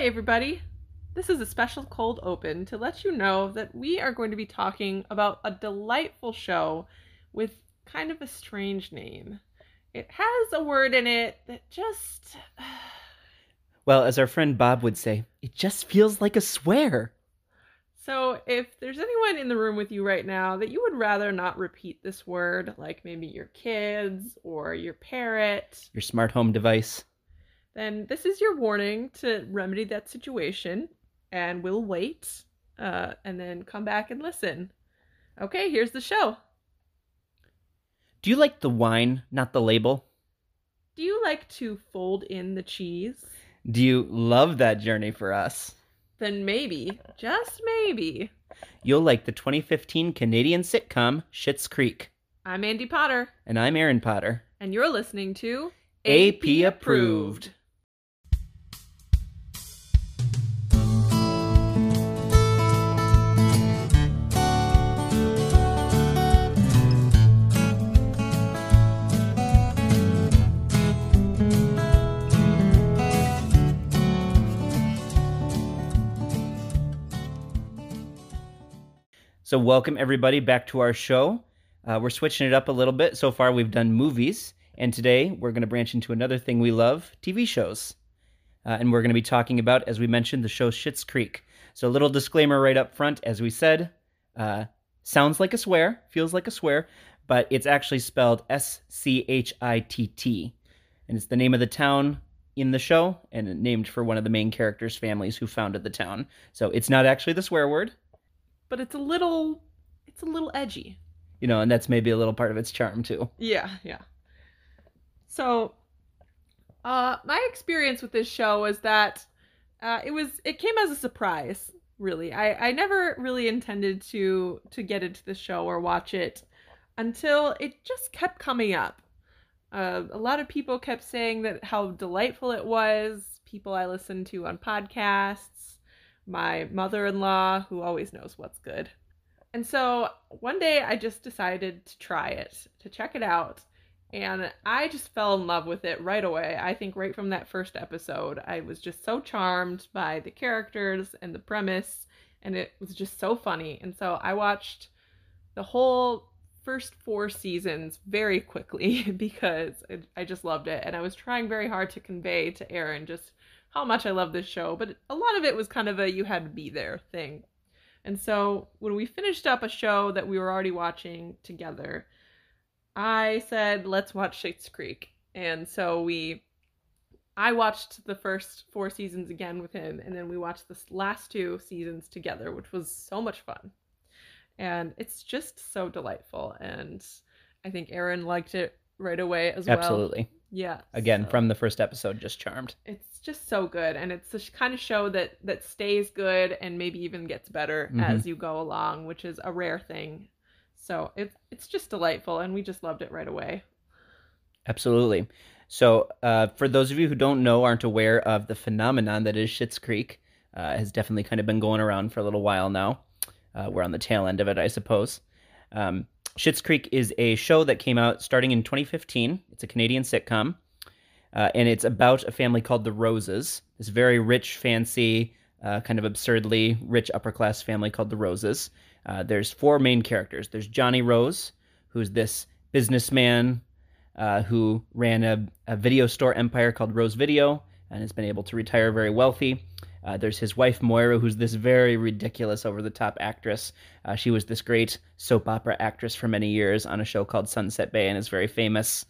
Hi, everybody. This is a special cold open to let you know that we are going to be talking about a delightful show with kind of a strange name. It has a word in it that just. Well, as our friend Bob would say, it just feels like a swear. So, if there's anyone in the room with you right now that you would rather not repeat this word, like maybe your kids or your parrot, Your smart home device. Then this is your warning to remedy that situation, and we'll wait uh, and then come back and listen. Okay, here's the show. Do you like the wine, not the label? Do you like to fold in the cheese? Do you love that journey for us? Then maybe, just maybe, You'll like the 2015 Canadian sitcom Schitt's Creek. I'm Andy Potter, And I'm Aaron Potter. and you're listening to AP approved. So, welcome everybody back to our show. Uh, we're switching it up a little bit. So far, we've done movies, and today we're going to branch into another thing we love TV shows. Uh, and we're going to be talking about, as we mentioned, the show Schitt's Creek. So, a little disclaimer right up front as we said, uh, sounds like a swear, feels like a swear, but it's actually spelled S C H I T T. And it's the name of the town in the show and named for one of the main characters' families who founded the town. So, it's not actually the swear word. But it's a little, it's a little edgy. you know, and that's maybe a little part of its charm too. Yeah, yeah. So, uh, my experience with this show was that uh, it was it came as a surprise. Really, I I never really intended to to get into the show or watch it until it just kept coming up. Uh, a lot of people kept saying that how delightful it was. People I listened to on podcasts, my mother-in-law who always knows what's good. And so one day I just decided to try it, to check it out. And I just fell in love with it right away. I think right from that first episode, I was just so charmed by the characters and the premise, and it was just so funny. And so I watched the whole first four seasons very quickly because I- just loved it. And I was trying very hard to convey to Aaron just how much I love this show, but a lot of it was kind of a you had to be there thing. And so when we finished up a show that we were already watching together, I said, let's watch Schitt's Creek. And so we, I watched the first four seasons again with him, and then we watched the last two seasons together, which was so much fun. And it's just so delightful. And I think Aaron liked it right away as well. Absolutely. Yeah. Again, so- from the first episode, just charmed. it's just so good and it's the kind of show that that stays good and maybe even gets better Mhm. as you go along which is a rare thing so it's it's just delightful and we just loved it right away Absolutely. So, uh, for those of you who don't know, aren't aware of the phenomenon that is Schitt's Creek, uh, has definitely kind of been going around for a little while now. Uh, we're on the tail end of it, I suppose. Um, Schitt's Creek is a show that came out starting in 2015. It's a Canadian sitcom, uh, and it's about a family called the Roses. This very rich, fancy, uh, kind of absurdly rich upper class family called the Roses. Uh, there's four main characters. There's Johnny Rose, who's this businessman uh, who ran a, a video store empire called Rose Video and has been able to retire very wealthy. Uh, there's his wife Moira, who's this very ridiculous, over the top actress. Uh, she was this great soap opera actress for many years on a show called Sunset Bay and is very famous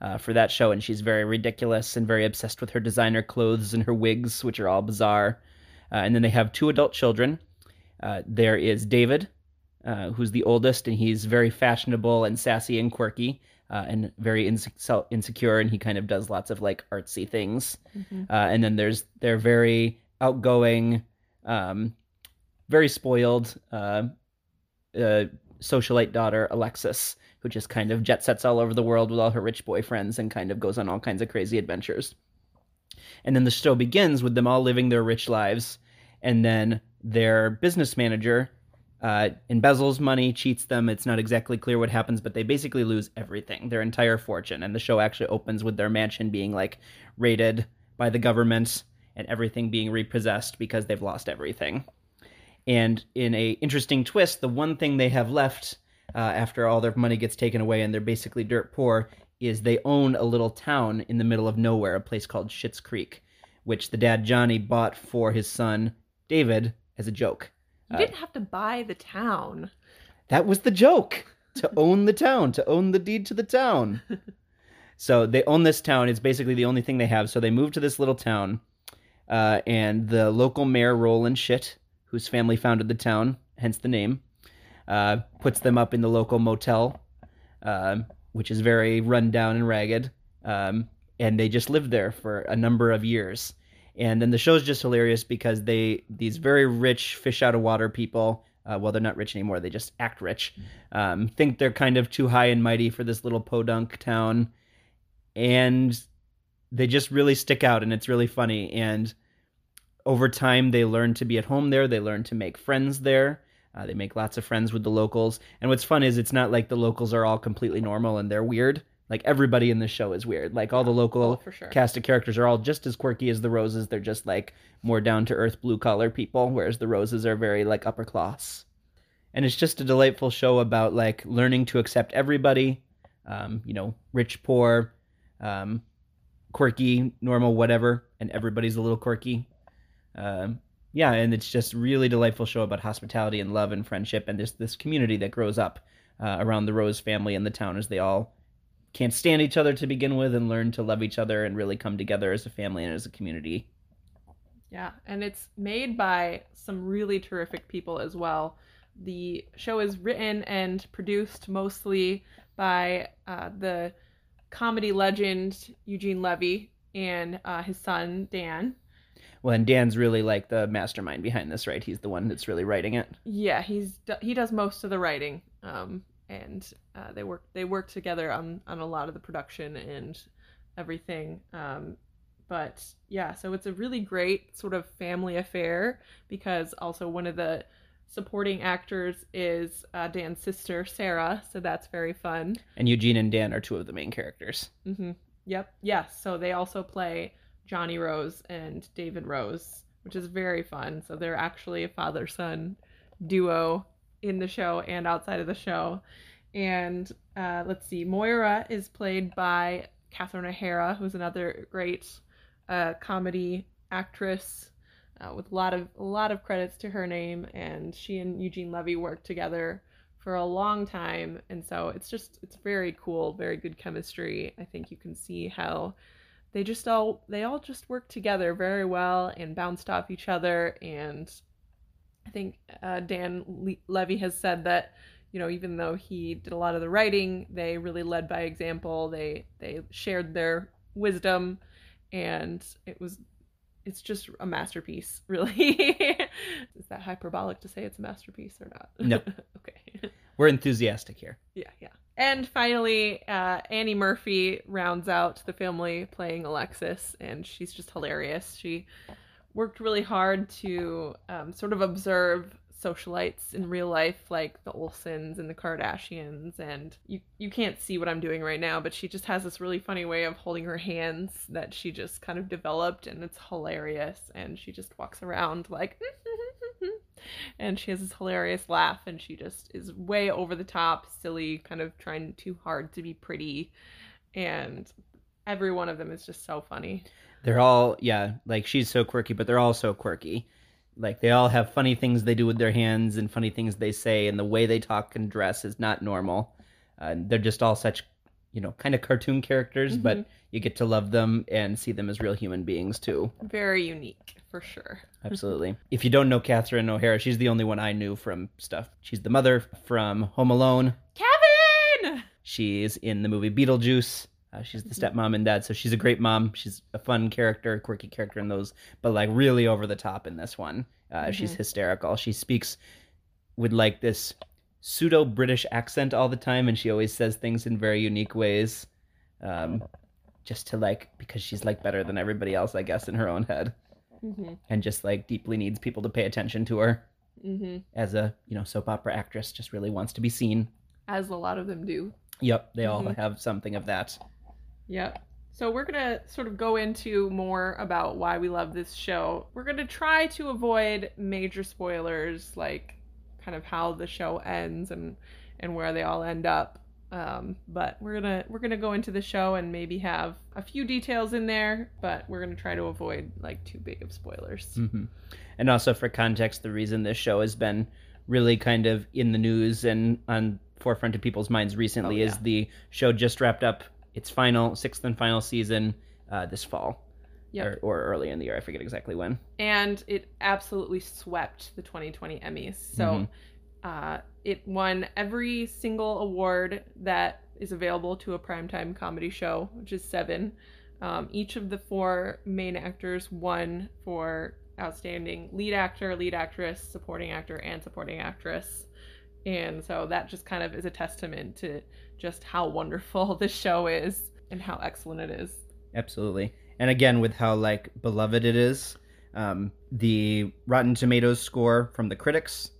uh, for that show. And she's very ridiculous and very obsessed with her designer clothes and her wigs, which are all bizarre. Uh, and then they have two adult children. Uh, there is David, uh, who's the oldest, and he's very fashionable and sassy and quirky uh, and very inse- insecure, and he kind of does lots of like artsy things. Uh, and then there's their very outgoing, um, very spoiled uh, uh, socialite daughter Alexis, who just kind of jet sets all over the world with all her rich boyfriends and kind of goes on all kinds of crazy adventures. And then the show begins with them all living their rich lives, and then their business manager uh, embezzles money, cheats them. It's not exactly clear what happens, but they basically lose everything, their entire fortune. And the show actually opens with their mansion being like raided by the government, and everything being repossessed because they've lost everything. And in a interesting twist, the one thing they have left uh, after all their money gets taken away and they're basically dirt poor is they own a little town in the middle of nowhere, a place called Schitt's Creek, which the dad Johnny bought for his son David as a joke. You didn't have to buy the town. That was the joke to own the town, to own the deed to the town. so they own this town. It's basically the only thing they have. So they move to this little town, uh, and the local mayor, Roland Schitt, whose family founded the town, hence the name, uh, puts them up in the local motel, um, which is very run down and ragged. Um, and they just lived there for a number of years. And then the show's just hilarious because they these very rich fish out of water people. Uh, well, they're not rich anymore. They just act rich. Um, think they're kind of too high and mighty for this little podunk town, and they just really stick out, and it's really funny. And over time, they learn to be at home there. They learn to make friends there. Uh, they make lots of friends with the locals. And what's fun is it's not like the locals are all completely normal and they're weird. Like everybody in the show is weird. Like all the local Oh, sure. cast of characters are all just as quirky as the roses. They're just like more down to earth blue collar people, whereas the roses are very like upper class. And it's just a delightful show about like learning to accept everybody, um, you know, rich, poor, um, quirky, normal, whatever, and everybody's a little quirky. Um, yeah, and it's just really delightful show about hospitality and love and friendship, and this this community that grows up uh, around the Rose family and the town as they all can't stand each other to begin with and learn to love each other and really come together as a family and as a community. Yeah, and it's made by some really terrific people as well. The show is written and produced mostly by uh, the comedy legend Eugene Levy and uh, his son Dan. Well, and Dan's really like the mastermind behind this, right? He's the one that's really writing it. Yeah, he's he does most of the writing, um, and uh, they work they work together on on a lot of the production and everything. Um, but yeah, so it's a really great sort of family affair because also one of the supporting actors is uh, Dan's sister Sarah, so that's very fun. And Eugene and Dan are two of the main characters. hmm Yep. Yes. So they also play Johnny Rose and David Rose, which is very fun. So they're actually a father son duo in the show and outside of the show. And uh, let's see, Moira is played by Catherine O'Hara, who's another great uh, comedy actress uh, with a lot of a lot of credits to her name. And she and Eugene Levy worked together for a long time and so it's just it's very cool very good chemistry i think you can see how they just all they all just work together very well and bounced off each other and i think uh, dan Le- levy has said that you know even though he did a lot of the writing they really led by example they they shared their wisdom and it was it's just a masterpiece really is that hyperbolic to say it's a masterpiece or not No. okay We're enthusiastic here. yeah, yeah. And finally, uh, Annie Murphy rounds out the family playing Alexis, and she's just hilarious. She worked really hard to um, sort of observe socialites in real life, like the Olsens and the Kardashians. And you you can't see what I'm doing right now, but she just has this really funny way of holding her hands that she just kind of developed, and it's hilarious. And she just walks around like. and she has this hilarious laugh and she just is way over the top silly kind of trying too hard to be pretty and every one of them is just so funny They're all, yeah, like she's so quirky, but they're all so quirky. Like they all have funny things they do with their hands and funny things they say, and the way they talk and dress is not normal. Uh, they're just all such, you know, kind of cartoon characters, but Mhm. you get to love them and see them as real human beings too. very unique for sure Absolutely. if you don't know Catherine O'Hara, she's the only one I knew from stuff. She's the mother from Home Alone. kevin She's in the movie Beetlejuice. Uh, she's the stepmom and dad, so she's a great mom. She's a fun character, quirky character in those, but like really over the top in this one. Uh, She's Mhm. hysterical. She speaks with like this pseudo British accent all the time, and she always says things in very unique ways, um, just to like because she's like better than everybody else, I guess, in her own head, mm-hmm. and just like deeply needs people to pay attention to her Mm-hmm. as a you know soap opera actress. Just really wants to be seen. as a lot of them do Yep, they all Mhm. have something of that. Yep So we're going to sort of go into more about why we love this show. We're going to try to avoid major spoilers like kind of how the show ends and and where they all end up. Um, but we're gonna we're gonna go into the show and maybe have a few details in there, but we're gonna try to avoid like too big of spoilers. Mm-hmm. And also for context, the reason this show has been really kind of in the news and on forefront of people's minds recently Oh, yeah. is the show just wrapped up its final sixth and final season uh, this fall, Yep. or, or early in the year. I forget exactly when. and it absolutely swept the 2020 Emmys. So Mhm. uh, it won every single award that is available to a primetime comedy show, which is seven. Um, each of the four main actors won for outstanding lead actor, lead actress, supporting actor, and supporting actress. And so that just kind of is a testament to just how wonderful this show is and how excellent it is. Absolutely. And again, with how like beloved it is, um, the Rotten Tomatoes score from the critics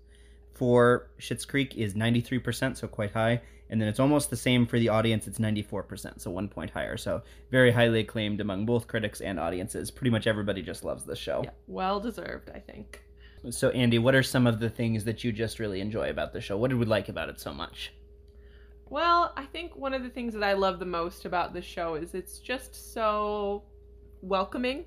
for Schitt's Creek is 93%, so quite high. And then it's almost the same for the audience. It's 94%, so one point higher. So very highly acclaimed among both critics and audiences. Pretty much everybody just loves this show. Yeah, well deserved, I think. So, Andy, what are some of the things that you just really enjoy about the show? What did we like about it so much? Well, I think one of the things that I love the most about the show is it's just so welcoming.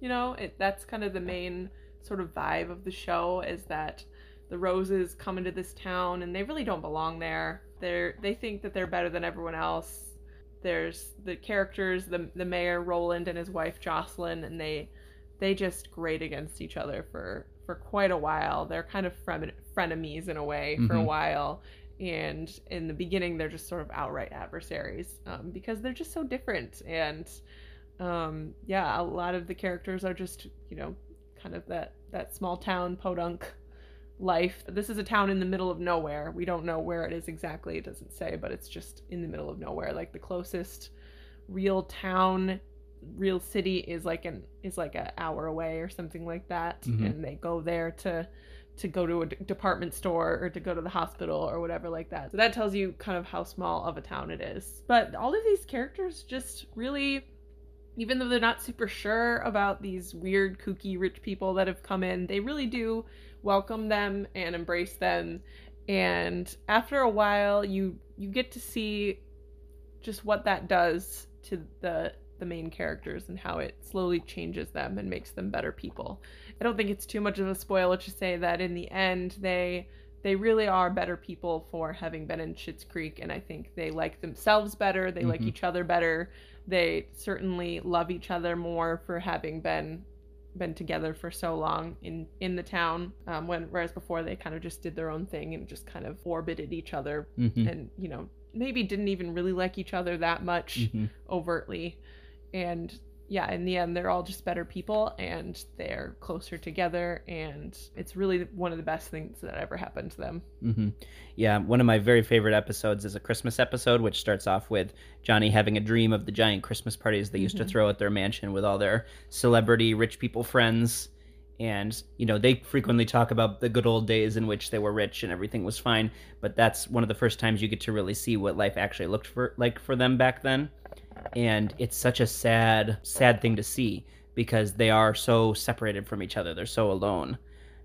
You know, it that's kind of the main sort of vibe of the show is that the Roses come into this town and they really don't belong there. They're they think that they're better than everyone else. There's the characters, the the mayor Roland and his wife Jocelyn, and they they just grate against each other for for quite a while. They're kind of fren- frenemies in a way for a Mhm. while. And in the beginning they're just sort of outright adversaries um, because they're just so different. And um, yeah a lot of the characters are just you know kind of that that small town podunk life. This is a town in the middle of nowhere. We don't know where it is exactly. It doesn't say but it's just in the middle of nowhere like the closest real town real city is like an is like an hour away or something like that Mhm. and they go there to to go to a d- department store or to go to the hospital or whatever like that. So that tells you kind of how small of a town it is. But all of these characters just really even though they're not super sure about these weird kooky rich people that have come in, they really do welcome them and embrace them. And after a while you you get to see just what that does to the the main characters and how it slowly changes them and makes them better people. I don't think it's too much of a spoiler to say that in the end they they really are better people for having been in Schitt's Creek and I think they like themselves better, they like Mhm. each other better. They certainly love each other more for having been been together for so long in in the town um, when whereas before they kind of just did their own thing and just kind of orbited each other Mm-hmm. and you know maybe didn't even really like each other that much hmm overtly and yeah in the end they're all just better people and they're closer together and it's really one of the best things that ever happened to them hmm Yeah, one of my very favorite episodes is a Christmas episode, which starts off with Johnny having a dream of the giant Christmas parties they used to Mhm. throw at their mansion with all their celebrity rich people friends. And, you know, they frequently talk about the good old days in which they were rich and everything was fine. But that's one of the first times you get to really see what life actually looked for like for them back then. And it's such a sad, sad thing to see because they are so separated from each other. They're so alone.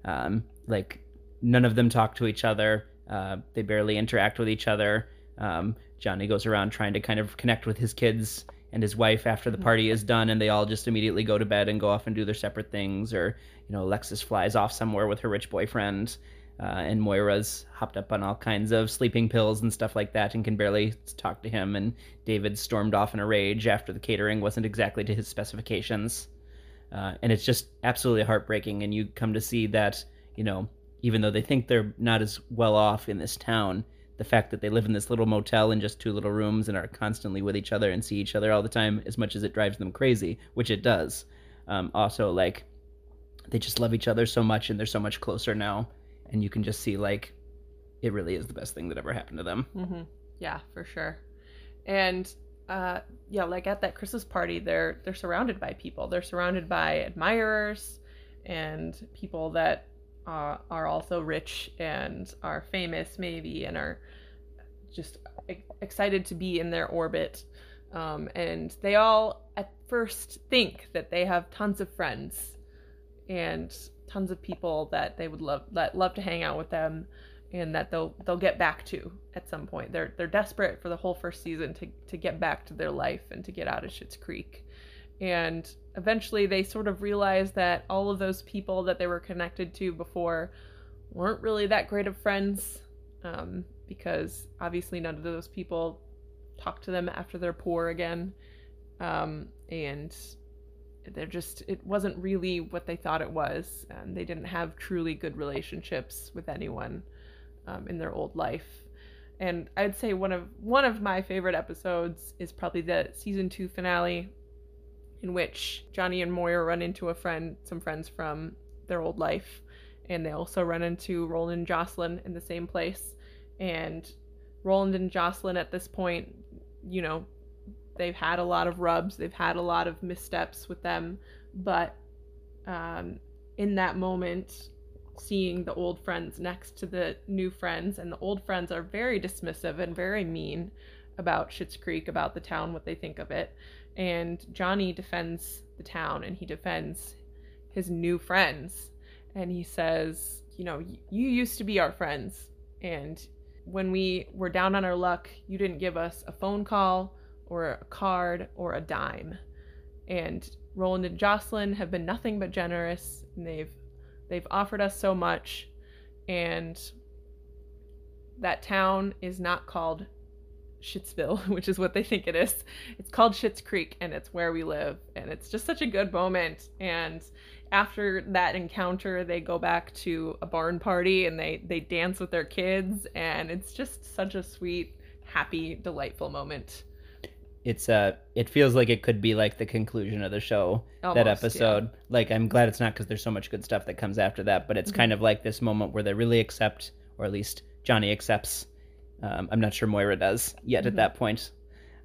Um, like none of them talk to each other. Uh, they barely interact with each other. Um, Johnny goes around trying to kind of connect with his kids and his wife after the party is done, and they all just immediately go to bed and go off and do their separate things. Or, you know, Alexis flies off somewhere with her rich boyfriend, uh, and Moira's hopped up on all kinds of sleeping pills and stuff like that and can barely talk to him. And David stormed off in a rage after the catering wasn't exactly to his specifications. Uh, and it's just absolutely heartbreaking. And you come to see that, you know, even though they think they're not as well off in this town, the fact that they live in this little motel in just two little rooms and are constantly with each other and see each other all the time, as much as it drives them crazy, which it does. Um, also, like, they just love each other so much and they're so much closer now. And you can just see, like, it really is the best thing that ever happened to them. mm-hmm. yeah for sure and uh yeah like at that christmas party they're they're surrounded by people they're surrounded by admirers and people that uh, are also rich and are famous maybe and are just excited to be in their orbit Um, and they all at first think that they have tons of friends and tons of people that they would love that love to hang out with them and that they'll they'll get back to at some point. They're they're desperate for the whole first season to to get back to their life and to get out of Schitt's Creek. And eventually they sort of realize that all of those people that they were connected to before weren't really that great of friends um, because obviously none of those people talk to them after they're poor again. Um, and they're just, it wasn't really what they thought it was. And they didn't have truly good relationships with anyone um, in their old life. And I'd say one of one of my favorite episodes is probably the season two finale, in which Johnny and Moira run into a friend, some friends from their old life, and they also run into Roland and Jocelyn in the same place. And Roland and Jocelyn at this point, you know, they've had a lot of rubs, they've had a lot of missteps with them, but um, in that moment, seeing the old friends next to the new friends, and the old friends are very dismissive and very mean about Schitt's Creek, about the town, what they think of it. And Johnny defends the town and he defends his new friends. And he says, You know, you used to be our friends. And when we were down on our luck, you didn't give us a phone call or a card or a dime. And Roland and Jocelyn have been nothing but generous, and they've they've offered us so much, and that town is not called Schittsville, which is what they think it is. It's called Schitt's Creek, and it's where we live, and it's just such a good moment. And after that encounter, they go back to a barn party and they they dance with their kids, and it's just such a sweet, happy, delightful moment it's uh it feels like it could be like the conclusion of the show Almost, that episode yeah. like i'm glad it's not because there's so much good stuff that comes after that but it's mm-hmm. kind of like this moment where they really accept or at least johnny accepts um, i'm not sure moira does yet mm-hmm. at that point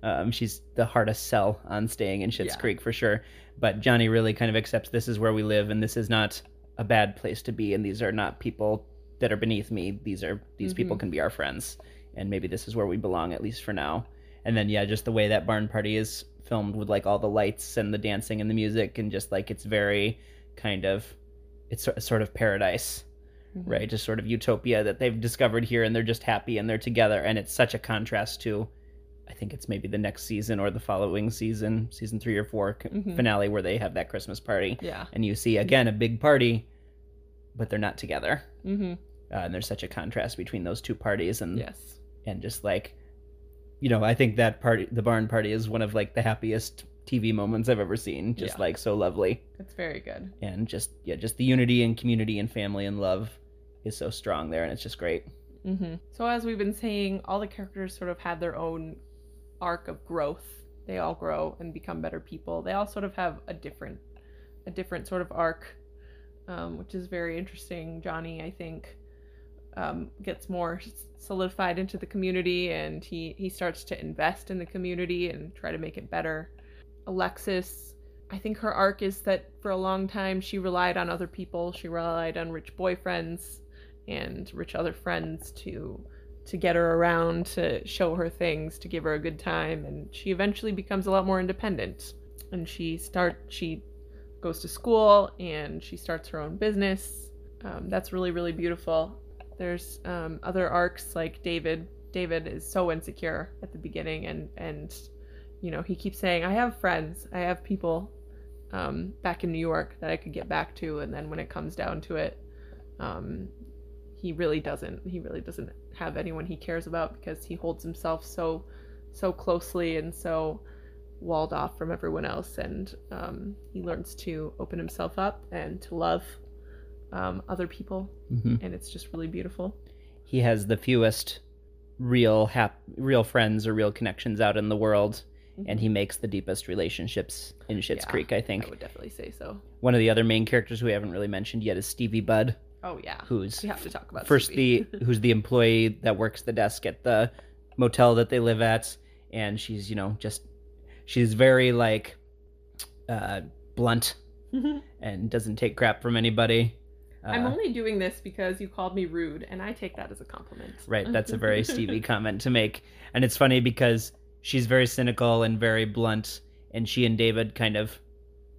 um, she's the hardest sell on staying in Schitt's yeah. Creek for sure. But Johnny really kind of accepts this is where we live, and this is not a bad place to be, and these are not people that are beneath me. These are these mm-hmm. people can be our friends, and maybe this is where we belong at least for now and then yeah just the way that barn party is filmed with like all the lights and the dancing and the music and just like it's very kind of it's sort of paradise mm-hmm. right just sort of utopia that they've discovered here and they're just happy and they're together and it's such a contrast to i think it's maybe the next season or the following season season three or 4 mm-hmm. finale where they have that christmas party yeah and you see again a big party but they're not together mm-hmm. uh, and there's such a contrast between those two parties and yes and just like you know, I think that party, the barn party, is one of like the happiest TV moments I've ever seen. Just yeah. like so lovely. It's very good. And just yeah, just the unity and community and family and love is so strong there, and it's just great. Mm-hmm. So as we've been saying, all the characters sort of have their own arc of growth. They all grow and become better people. They all sort of have a different, a different sort of arc, um, which is very interesting. Johnny, I think, um, gets more solidified into the community and he, he starts to invest in the community and try to make it better. Alexis, I think her arc is that for a long time she relied on other people. She relied on rich boyfriends and rich other friends to to get her around, to show her things, to give her a good time, and she eventually becomes a lot more independent. And she start she goes to school and she starts her own business. Um, that's really really beautiful. There's um, other arcs like David. David is so insecure at the beginning, and and you know he keeps saying, "I have friends, I have people um, back in New York that I could get back to," and then when it comes down to it, um, he really doesn't. He really doesn't have anyone he cares about because he holds himself so so closely and so walled off from everyone else, and um, he learns to open himself up and to love um, other people, mm-hmm. and it's just really beautiful. He has the fewest real hap- real friends or real connections out in the world, mm-hmm. and he makes the deepest relationships in Schitt's yeah, Creek. I think I would definitely say so. One of the other main characters we haven't really mentioned yet is Stevie Budd. Oh yeah, who's we have to talk about first Stevie. the who's the employee that works the desk at the motel that they live at, and she's you know just she's very like uh, blunt and doesn't take crap from anybody uh, I'm only doing this because you called me rude, and I take that as a compliment. Right. That's a very Stevie comment to make. And it's funny because she's very cynical and very blunt, and she and David kind of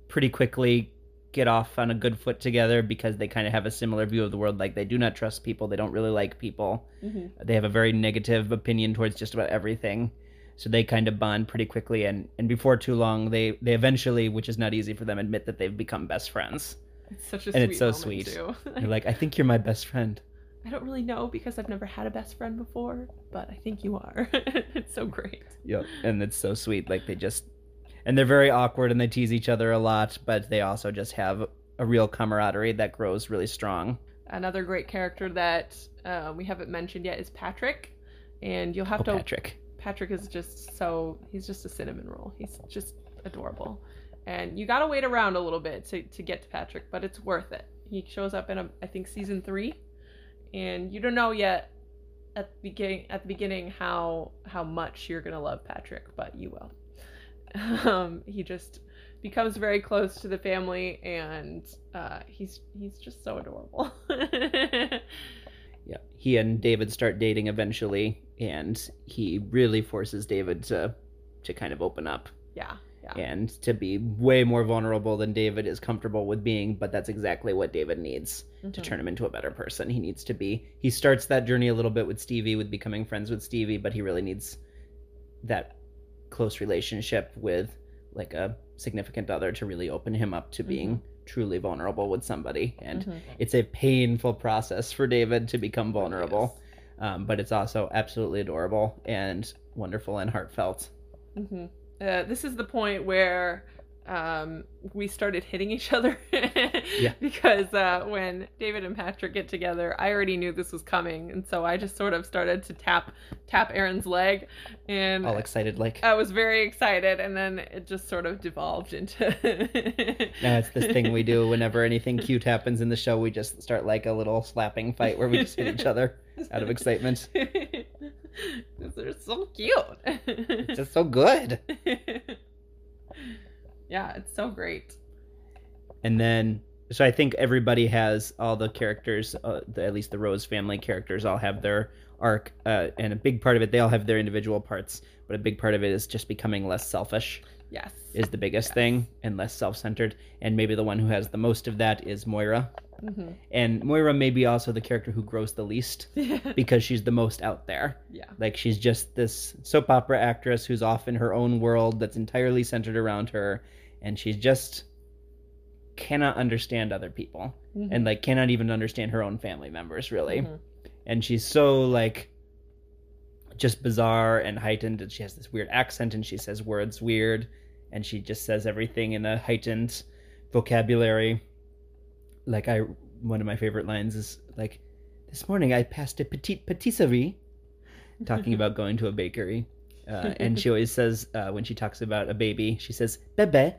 pretty quickly get off on a good foot together because they kind of have a similar view of the world. Like they do not trust people, they don't really like people, hmm they have a very negative opinion towards just about everything. So they kind of bond pretty quickly, and, and before too long, they they eventually, which is not easy for them, admit that they've become best friends. It's such a And sweet it's so sweet. too. They're like, I think you're my best friend. I don't really know because I've never had a best friend before, but I think you are. it's so great. Yep. And it's so sweet. Like they just and they're very awkward and they tease each other a lot, but they also just have a real camaraderie that grows really strong. Another great character that uh, we haven't mentioned yet is Patrick, and you'll have Oh, to. Patrick. Patrick is just so he's just a cinnamon roll. He's just adorable, and you gotta wait around a little bit to to get to Patrick, but it's worth it. He shows up in a, I think season three, and you don't know yet at the beginning at the beginning how how much you're gonna love Patrick, but you will. Um, he just becomes very close to the family, and uh, he's he's just so adorable. Yeah. He and David start dating eventually, and he really forces David to to kind of open up yeah, yeah. and to be way more vulnerable than David is comfortable with being, but that's exactly what David needs to Mhm. turn him into a better person. He needs to be he starts that journey a little bit with Stevie with becoming friends with Stevie, but he really needs that close relationship with like a significant other to really open him up to being truly vulnerable with somebody. And Mhm. it's a painful process for David to become vulnerable. Um, but it's also absolutely adorable and wonderful and heartfelt. hmm Uh, this is the point where um, we started hitting each other. Yeah. Because uh, when David and Patrick get together, I already knew this was coming, and so I just sort of started to tap tap Aaron's leg, and All excited like I was very excited, and then it just sort of devolved into. Now it's this thing we do whenever anything cute happens in the show. We just start like a little slapping fight where we just hit each other out of excitement. They're so cute. It's just so good. yeah, it's so great. And then, so I think everybody has all the characters, uh, the, at least the Rose family characters, all have their arc, uh, and a big part of it, they all have their individual parts. But a big part of it is just becoming less selfish Yes. is the biggest Yes. thing, and less self-centered. And maybe the one who has the most of that is Moira. Hmm And Moira may be also the character who grows the least because she's the most out there. yeah. Like she's just this soap opera actress who's off in her own world that's entirely centered around her, and she's just cannot understand other people Mhm. and like cannot even understand her own family members really. Mhm. And she's so like just bizarre and heightened, and she has this weird accent, and she says words weird, and she just says everything in a heightened vocabulary. Like I, one of my favorite lines is like, "This morning I passed a petite patisserie." talking about going to a bakery. Uh, and she always says, uh, when she talks about a baby, she says, bebe.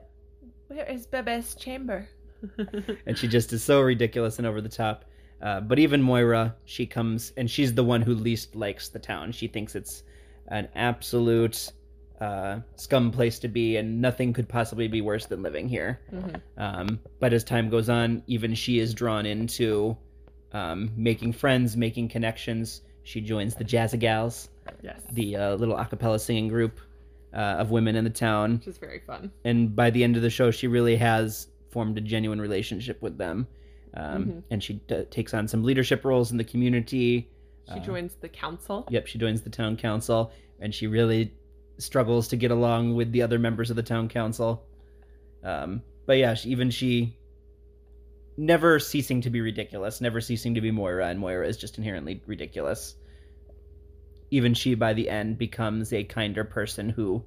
Where is Bebe's chamber? And she just is so ridiculous and over the top. Uh, but even Moira, she comes, and she's the one who least likes the town. She thinks it's an absolute uh, scum place to be, and nothing could possibly be worse than living here. Mhm. Um, but as time goes on, even she is drawn into um, making friends, making connections. She joins the Jazzagals. Yes. the uh, little a cappella singing group uh, of women in the town. Which is very fun. And by the end of the show, she really has formed a genuine relationship with them. Um, Mhm. And she d- takes on some leadership roles in the community. She Uh, joins the council. Yep, she joins the town council, and she really struggles to get along with the other members of the town council. Um, but yeah, she, even she, never ceasing to be ridiculous, never ceasing to be Moira, and Moira is just inherently ridiculous. Even she, by the end, becomes a kinder person who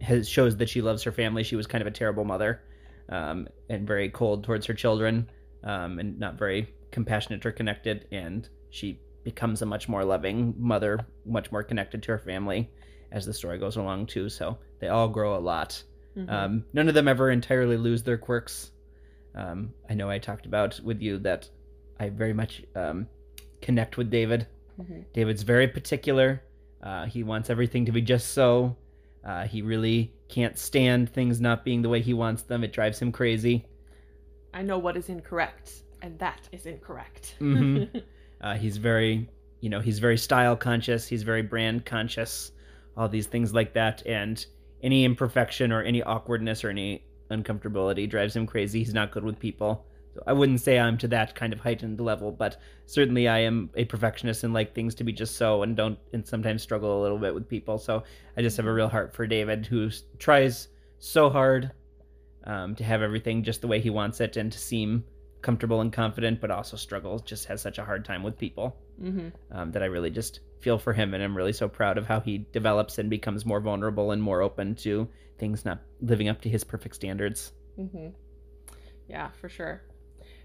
has shows that she loves her family. She was kind of a terrible mother, um, and very cold towards her children, um, and not very compassionate or connected. And she becomes a much more loving mother, much more connected to her family as the story goes along too. So they all grow a lot. Mhm. Um, none of them ever entirely lose their quirks. Um, I know I talked about with you that I very much um, connect with David. Mhm. David's very particular. Uh, he wants everything to be just so. Uh, he really can't stand things not being the way he wants them. It drives him crazy. I know what is incorrect, and that is incorrect. Mhm. Uh, he's very, you know, he's very style conscious. He's very brand conscious. All these things like that, and any imperfection or any awkwardness or any uncomfortability drives him crazy. He's not good with people. So I wouldn't say I'm to that kind of heightened level, but certainly I am a perfectionist and like things to be just so and don't and sometimes struggle a little bit with people. So I just have a real heart for David who tries so hard um, to have everything just the way he wants it and to seem comfortable and confident, but also struggles, just has such a hard time with people Mm-hmm. um, that I really just feel for him. And I'm really so proud of how he develops and becomes more vulnerable and more open to things not living up to his perfect standards. Mm-hmm. Yeah, for sure.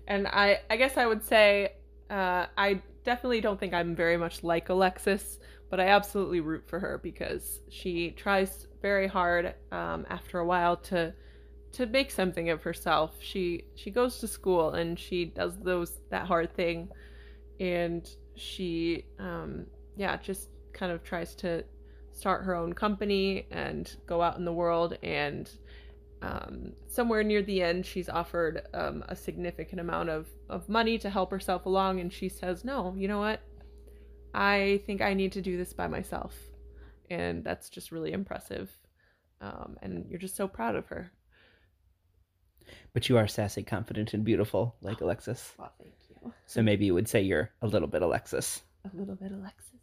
And I, I guess I would say, uh, I definitely don't think I'm very much like Alexis, but I absolutely root for her because she tries very hard um, after a while to to make something of herself. She she goes to school and she does those that hard thing, and she um, yeah just kind of tries to start her own company and go out in the world. And um, somewhere near the end she's offered um, a significant amount of, of money to help herself along. And she says no you know what? I think i need to do this by myself. And that's just really impressive. Um, and you're just so proud of her But you are sassy, confident, and beautiful, like oh, Alexis. well thank you. So maybe you would say you're a little bit Alexis. a little bit alexis.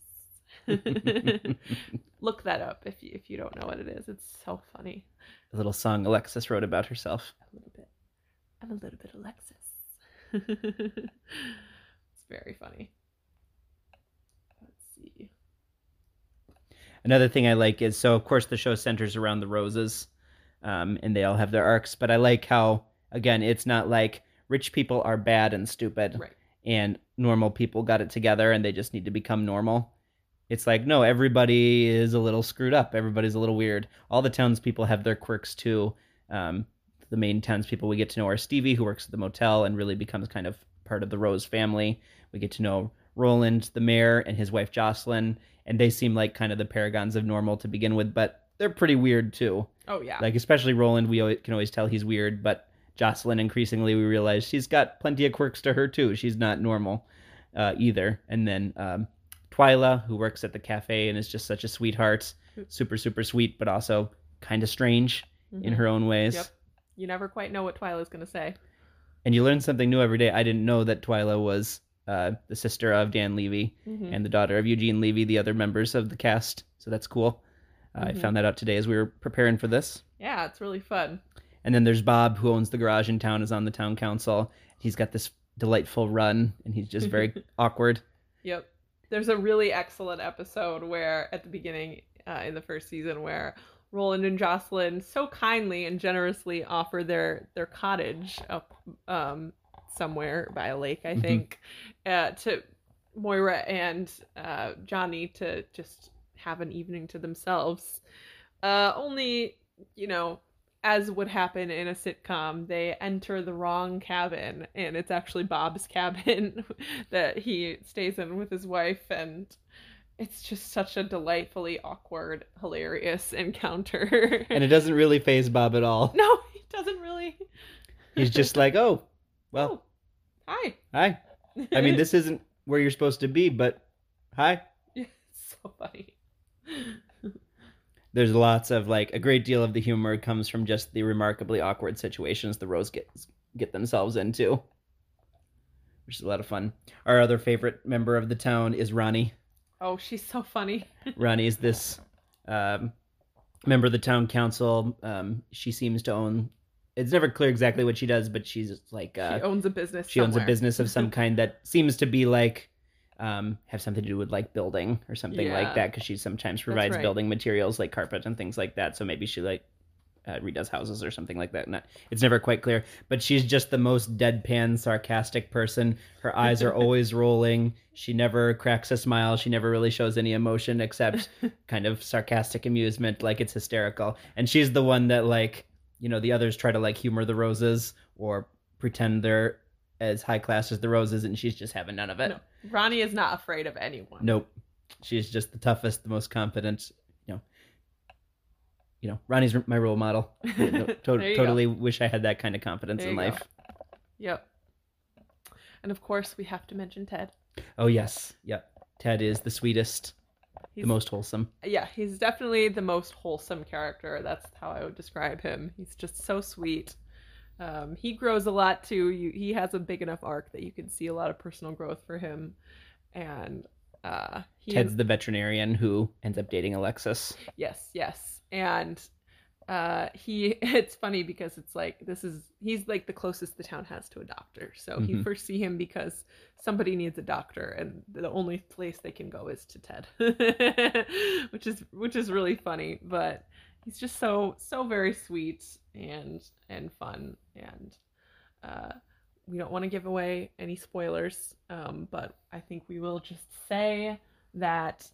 Look that up if you if you don't know what it is. It's so funny. A little song Alexis wrote about herself. a little bit. I'm a little bit alexis. It's very funny. Let's see. Another thing I like is so, of course, the show centers around the roses, um, and they all have their arcs. But I like how, again, it's not like rich people are bad and stupid, right and normal people got it together and they just need to become normal. It's like, no, everybody is a little screwed up. Everybody's a little weird. All the townspeople have their quirks too. Um, the main townspeople we get to know are Stevie, who works at the motel and really becomes kind of part of the Rose family. We get to know Roland, the mayor, and his wife Jocelyn, and they seem like kind of the paragons of normal to begin with, but they're pretty weird too. Oh yeah Like especially Roland, we always, can always tell he's weird, but Jocelyn, increasingly, we realize she's got plenty of quirks to her too. She's not normal uh, either. And then um, Twyla, who works at the cafe and is just such a sweetheart, super super sweet, but also kind of strange in Mhm. her own ways. Yep. You never quite know what Twyla's gonna say. And you learn something new every day. I didn't know that Twyla was uh, the sister of Dan Levy Mhm. and the daughter of Eugene Levy, the other members of the cast. So that's cool. Uh, I found that out today as we were preparing for this. Yeah, it's really fun. And then there's Bob, who owns the garage in town, is on the town council. He's got this delightful run, and he's just very awkward. Yep. There's a really excellent episode where at the beginning uh, in the first season where Roland and Jocelyn so kindly and generously offer their their cottage up um, somewhere by a lake, I Mhm. think, uh, to Moira and uh, Johnny to just have an evening to themselves. Uh, only, you know, as would happen in a sitcom, they enter the wrong cabin, and it's actually Bob's cabin that he stays in with his wife, and it's just such a delightfully awkward, hilarious encounter. And it doesn't really faze Bob at all. no, he doesn't really. He's just like, oh, well, Oh, hi. hi. I mean, this isn't where you're supposed to be, but hi. Yeah, so funny. There's lots of like a great deal of the humor comes from just the remarkably awkward situations the Rose gets get themselves into, which is a lot of fun. Our other favorite member of the town is Ronnie. Oh, she's so funny. Ronnie is this um, member of the town council. Um, she seems to own. It's never clear exactly what she does, but she's like uh, she owns a business. she owns a business of some kind that seems to be like um, have something to do with like building or something Yeah. like that because she sometimes provides right. building materials like carpet and things like that. So maybe she like uh, redoes houses or something like that. Not, it's never quite clear, but she's just the most deadpan, sarcastic person. Her eyes are always rolling. She never cracks a smile. She never really shows any emotion except kind of sarcastic amusement, like it's hysterical. And she's the one that like you know the others try to like humor the roses or pretend they're as high class as the roses, and she's just having none of it. No. Ronnie is not afraid of anyone. Nope. She's just the toughest, the most confident. You know. You know, Ronnie's my role model. To- you go. totally wish I had that kind of confidence There in you go. life. Yep. And of course, we have to mention Ted. Oh yes, yep. Ted is the sweetest, He's, the most wholesome. yeah, he's definitely the most wholesome character. That's how I would describe him. He's just so sweet. Um, he grows a lot too. You, he has a big enough arc that you can see a lot of personal growth for him, and uh, he Ted's the veterinarian who ends up dating Alexis. Yes, yes. And uh he it's funny because it's like this is he's like the closest the town has to a doctor. So you Mhm. first see him because somebody needs a doctor and the only place they can go is to Ted. which is which is really funny, but he's just so so very sweet and and fun and uh we don't want to give away any spoilers, um, but I think we will just say that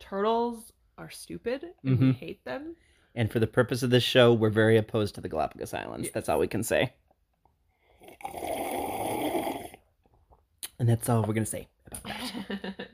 turtles are stupid and we Mhm. hate them. And for the purpose of this show, we're very opposed to the Galapagos Islands. Yes. That's all we can say. And that's all we're going to say about that.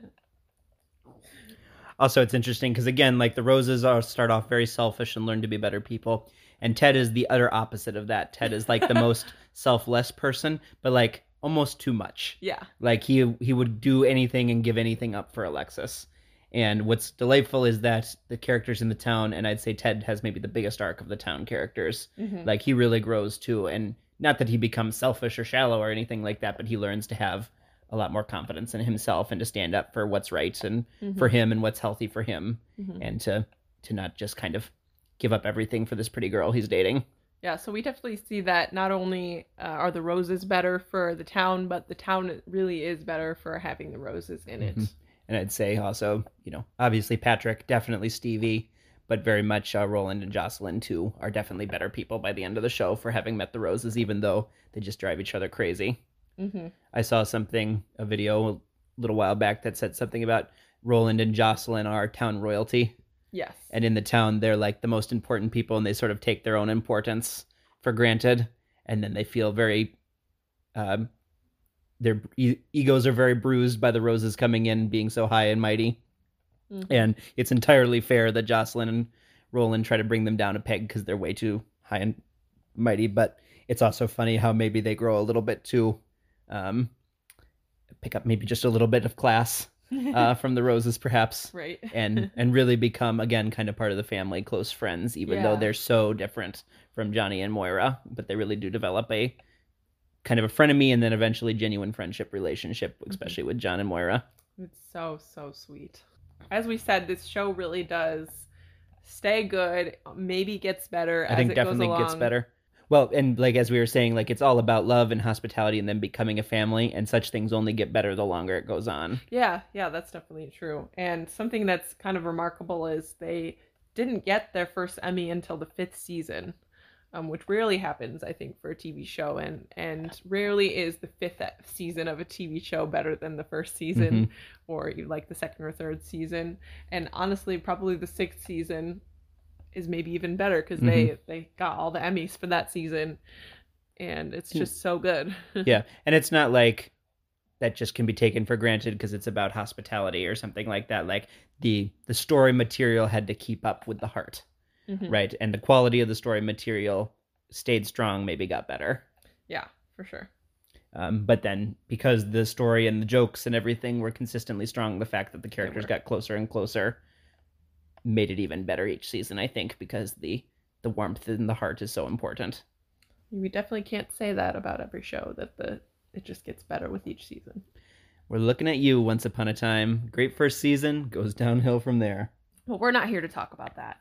Also, it's interesting because, again, like the Roses are start off very selfish and learn to be better people. And Ted is the utter opposite of that. Ted is like the most selfless person, but like almost too much. yeah, Like he he would do anything and give anything up for Alexis. And what's delightful is that the characters in the town, and I'd say Ted has maybe the biggest arc of the town characters. Mhm. Like he really grows too, and not that he becomes selfish or shallow or anything like that, but he learns to have a lot more confidence in himself and to stand up for what's right and Mhm. for him and what's healthy for him, Mhm. and to to not just kind of give up everything for this pretty girl he's dating. yeah. So we definitely see that not only uh, are the roses better for the town, but the town really is better for having the roses in it. Mhm. And I'd say also, you know, obviously Patrick, definitely Stevie, but very much uh, Roland and Jocelyn too are definitely better people by the end of the show for having met the Roses, even though they just drive each other crazy. Hmm I saw something, a video a little while back that said something about Roland and Jocelyn are town royalty, Yes. and in the town they're like the most important people, and they sort of take their own importance for granted, and then they feel very. Um, their e- egos are very bruised by the roses coming in being so high and mighty Mhm. and it's entirely fair that Jocelyn and Roland try to bring them down a peg because they're way too high and mighty. But it's also funny how maybe they grow a little bit too, um, pick up maybe just a little bit of class uh, from the roses, perhaps, right. and and really become again kind of part of the family, close friends, even though they're so different from Johnny and Moira. But they really do develop a kind of a frenemy and then eventually genuine friendship relationship, especially with John and Moira. It's so so sweet. As we said, this show really does stay good. Maybe gets better. I as think it definitely gets better. Well, and like as we were saying, like it's all about love and hospitality and then becoming a family, and such things only get better the longer it goes on. Yeah, yeah, that's definitely true. And something that's kind of remarkable is they didn't get their first Emmy until the fifth season, um, which rarely happens, I think, for a TV show. And and rarely is the fifth season of a TV show better than the first season, or like the second or third season. And honestly, probably the sixth season is maybe even better because they they got all the Emmys for that season, and it's just so good. yeah, and it's not like that just can be taken for granted because it's about hospitality or something like that. Like the the story material had to keep up with the heart, Mhm. right? And the quality of the story material stayed strong, maybe got better. Yeah, for sure. Um, but then because the story and the jokes and everything were consistently strong, the fact that the characters got closer and closer made it even better each season, I think, because the the warmth in the heart is so important. We definitely can't say that about every show that the it just gets better with each season. We're looking at you once upon a time. Great first season, goes downhill from there. But we're not here to talk about that.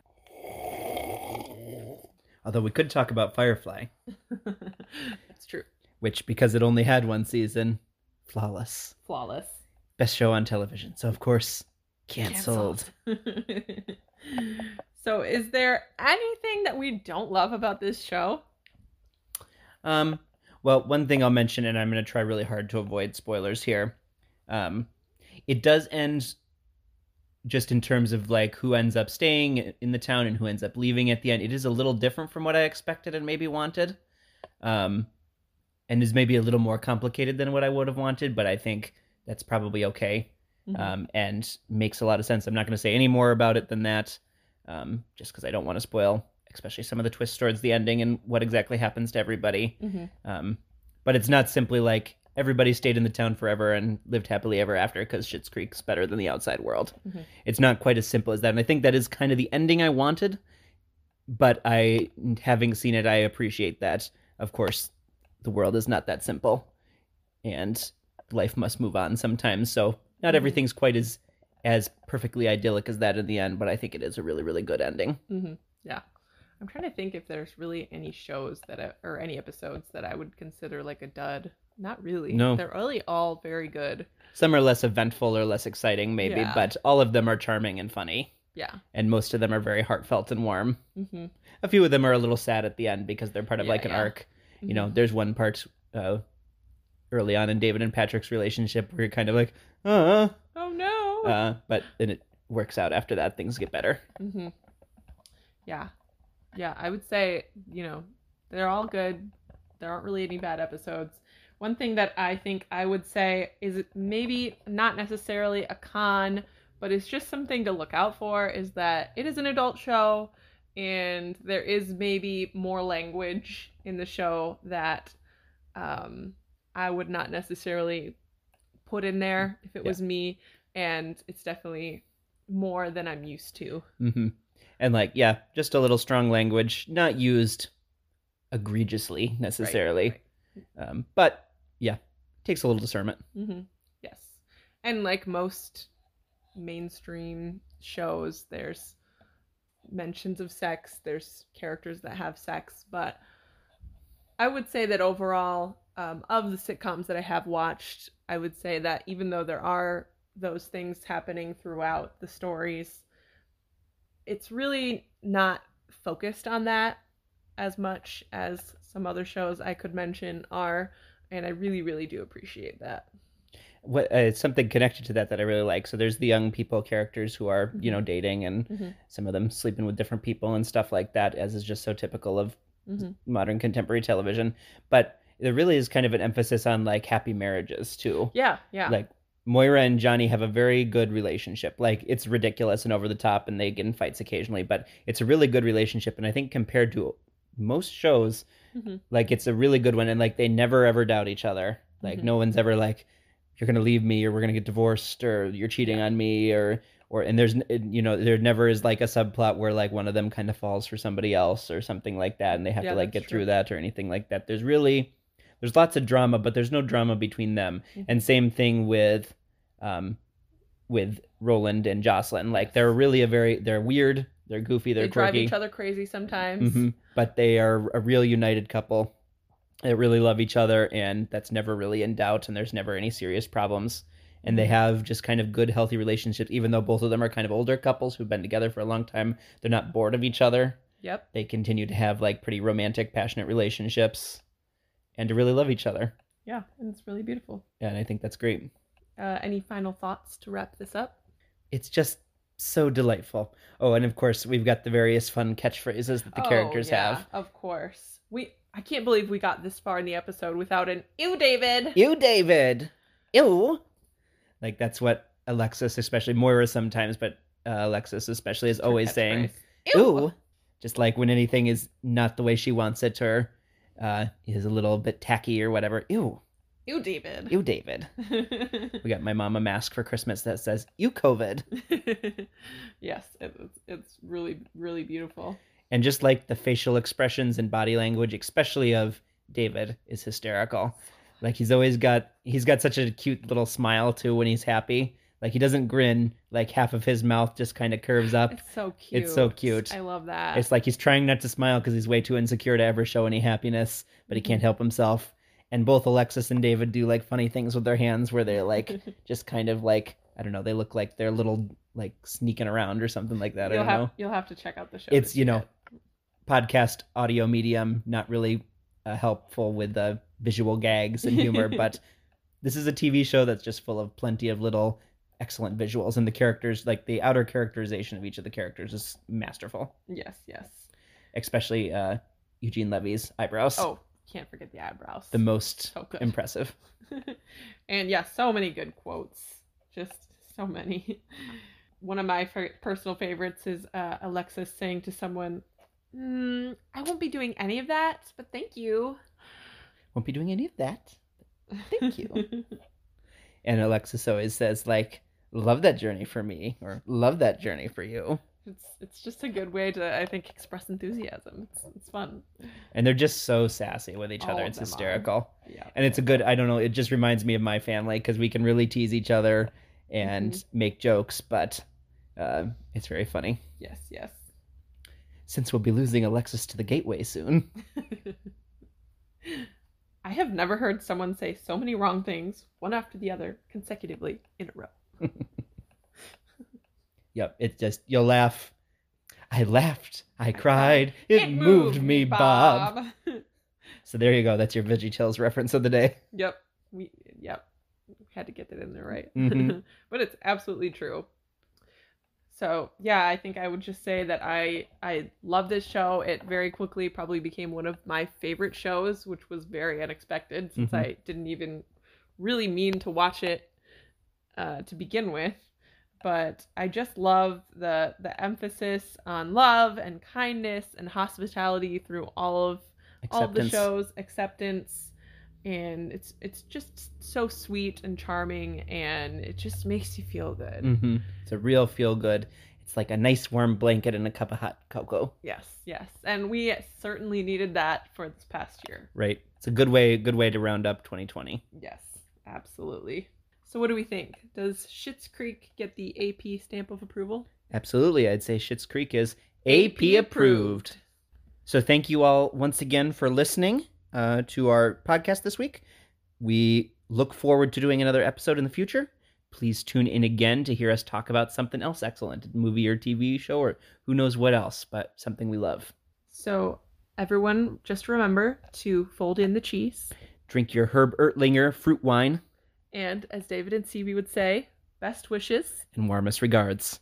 Although we could talk about Firefly, That's true. which because it only had one season, flawless. Flawless. Best show on television. So of course, canceled. Canceled. so is there anything that we don't love about this show? Um, well, one thing I'll mention, and I'm going to try really hard to avoid spoilers here. Um, it does end just in terms of like who ends up staying in the town and who ends up leaving at the end. It is a little different from what I expected and maybe wanted. Um, and is maybe a little more complicated than what I would have wanted, but I think that's probably okay Mhm. um, and makes a lot of sense. I'm not going to say any more about it than that, um, just because I don't want to spoil, especially some of the twists towards the ending and what exactly happens to everybody. Mhm. Um, but it's not simply like everybody stayed in the town forever and lived happily ever after because Schitt's Creek's better than the outside world. Mhm. It's not quite as simple as that, and I think that is kind of the ending I wanted. But I, having seen it, I appreciate that. Of course, the world is not that simple, and life must move on sometimes. So not Mhm. everything's quite as as perfectly idyllic as that in the end. But I think it is a really, really good ending. hmm Yeah. I'm trying to think if there's really any shows that I, or any episodes that I would consider like a dud. Not really. No. They're really all very good. Some are less eventful or less exciting, maybe, Yeah. but all of them are charming and funny. Yeah. and most of them are very heartfelt and warm. Mm-hmm. A few of them are a little sad at the end because they're part of Yeah, like an yeah. Mm-hmm. arc. You know, there's one part uh, early on in David and Patrick's relationship where you're kind of like, uh, Oh no. uh, but then it works out after that. Things get better. hmm Yeah. Yeah, I would say, you know, they're all good. There aren't really any bad episodes. One thing that I think I would say is maybe not necessarily a con, but it's just something to look out for is that it is an adult show and there is maybe more language in the show that um, I would not necessarily put in there if it Yeah. was me. And it's definitely more than I'm used to. hmm And like, yeah, just a little strong language, not used egregiously necessarily, Um, but yeah, takes a little discernment. hmm Yes. And like most mainstream shows, there's mentions of sex, there's characters that have sex, but I would say that overall, um, of the sitcoms that I have watched, I would say that even though there are those things happening throughout the stories, it's really not focused on that as much as some other shows I could mention are. And I really, really do appreciate that. what uh, something connected to that that I really like. So there's the young people characters who are you know dating and Mhm. some of them sleeping with different people and stuff like that, as is just so typical of Mhm. modern contemporary television. But there really is kind of an emphasis on like happy marriages too. Yeah, yeah. Like Moira and Johnny have a very good relationship. Like it's ridiculous and over the top, and they get in fights occasionally, but it's a really good relationship. And I think compared to most shows, Mhm. like it's a really good one, and like they never ever doubt each other. Like Mhm. no one's ever like, "You're gonna leave me," or "We're gonna get divorced," or "You're cheating Yeah. on me," or or and there's you know there never is like a subplot where like one of them kind of falls for somebody else or something like that, and they have Yeah, to like get true. through that or anything like that. There's really there's lots of drama, but there's no drama between them. Mhm. And same thing with um with Roland and Jocelyn. Like they're really a very they're weird, they're goofy, they're they drive each other crazy sometimes. Mhm. But they are a real united couple. They really love each other, and that's never really in doubt, and there's never any serious problems. And they Mhm. have just kind of good, healthy relationships, even though both of them are kind of older couples who've been together for a long time. They're not bored of each other. Yep. They continue to have like pretty romantic, passionate relationships and to really love each other. Yeah, and it's really beautiful. Yeah, and I think that's great. Uh, any final thoughts to wrap this up? It's just so delightful. Oh, and of course, we've got the various fun catchphrases that the Oh, characters yeah, have. Of course. We I can't believe we got this far in the episode without an ew David. Ew, David. Ew. Like that's what Alexis, especially Moira, sometimes, but uh, Alexis especially is always saying. "Ew." Just like when anything is not the way she wants it, or uh, is a little bit tacky or whatever. Ew, Ew David. ew, David. We got my mom a mask for Christmas that says "Ew, COVID," yes, it, it's it's really really beautiful. and just like the facial expressions and body language, especially of David, is hysterical. Like he's always got he's got such a cute little smile too when he's happy. Like he doesn't grin, like half of his mouth just kind of curves up. It's so cute. It's so cute. I love that. It's like he's trying not to smile because he's way too insecure to ever show any happiness, but he can't help himself. And both Alexis and David do like funny things with their hands where they're like just kind of like I don't know, they look like they're little like sneaking around or something like that. I you'll don't have know. you'll have to check out the show. It's you know, it. podcast audio medium, not really uh, helpful with uh, visual gags and humor, but this is a TV show that's just full of plenty of little excellent visuals and the characters like the outer characterization of each of the characters is masterful Yes, yes. especially uh, Eugene Levy's eyebrows. Oh, can't forget the eyebrows. the most so impressive. and yeah, so many good quotes. Just so many. One of my personal favorites is uh, Alexis saying to someone, mm, I won't be doing any of that, but thank you. Won't be doing any of that. Thank you. and Alexis always says like, "Love that journey for me," or "Love that journey for you." it's it's just a good way to I think express enthusiasm. It's it's fun. And they're just so sassy with each All other. It's them are. hysterical. Yeah. And it's a good. I don't know. It just reminds me of my family because we can really tease each other and Mm-hmm. make jokes, but uh, it's very funny. Yes, yes. Since we'll be losing Alexis to the gateway soon. I have never heard someone say so many wrong things, one after the other, consecutively in a row. Yep, it just you'll laugh. I laughed. I cried. It, moved, me, Bob. So there you go. That's your Veggie Tales reference of the day. yep. We yep. Had to get that in there right. Mhm. but it's absolutely true. So yeah, I think I would just say that I I love this show. It very quickly probably became one of my favorite shows, which was very unexpected since Mhm. I didn't even really mean to watch it uh, to begin with. But I just love the the emphasis on love and kindness and hospitality through all of all of the shows, acceptance, and it's it's just so sweet and charming, and it just makes you feel good. hmm It's a real feel good. It's like a nice warm blanket and a cup of hot cocoa. Yes, yes, and we certainly needed that for this past year. Right. It's a good way. Good way to round up 2020. Yes, absolutely. So, what do we think? Does Schitt's Creek get the AP stamp of approval? Absolutely. I'd say Schitt's Creek is AP approved. So thank you all once again for listening uh, to our podcast this week. We look forward to doing another episode in the future. Please tune in again to hear us talk about something else excellent, movie or TV show, or who knows what else, but something we love. So, everyone, just remember to fold in the cheese. Drink your Herb Ertlinger fruit wine And as David and CB would say, best wishes. and warmest regards.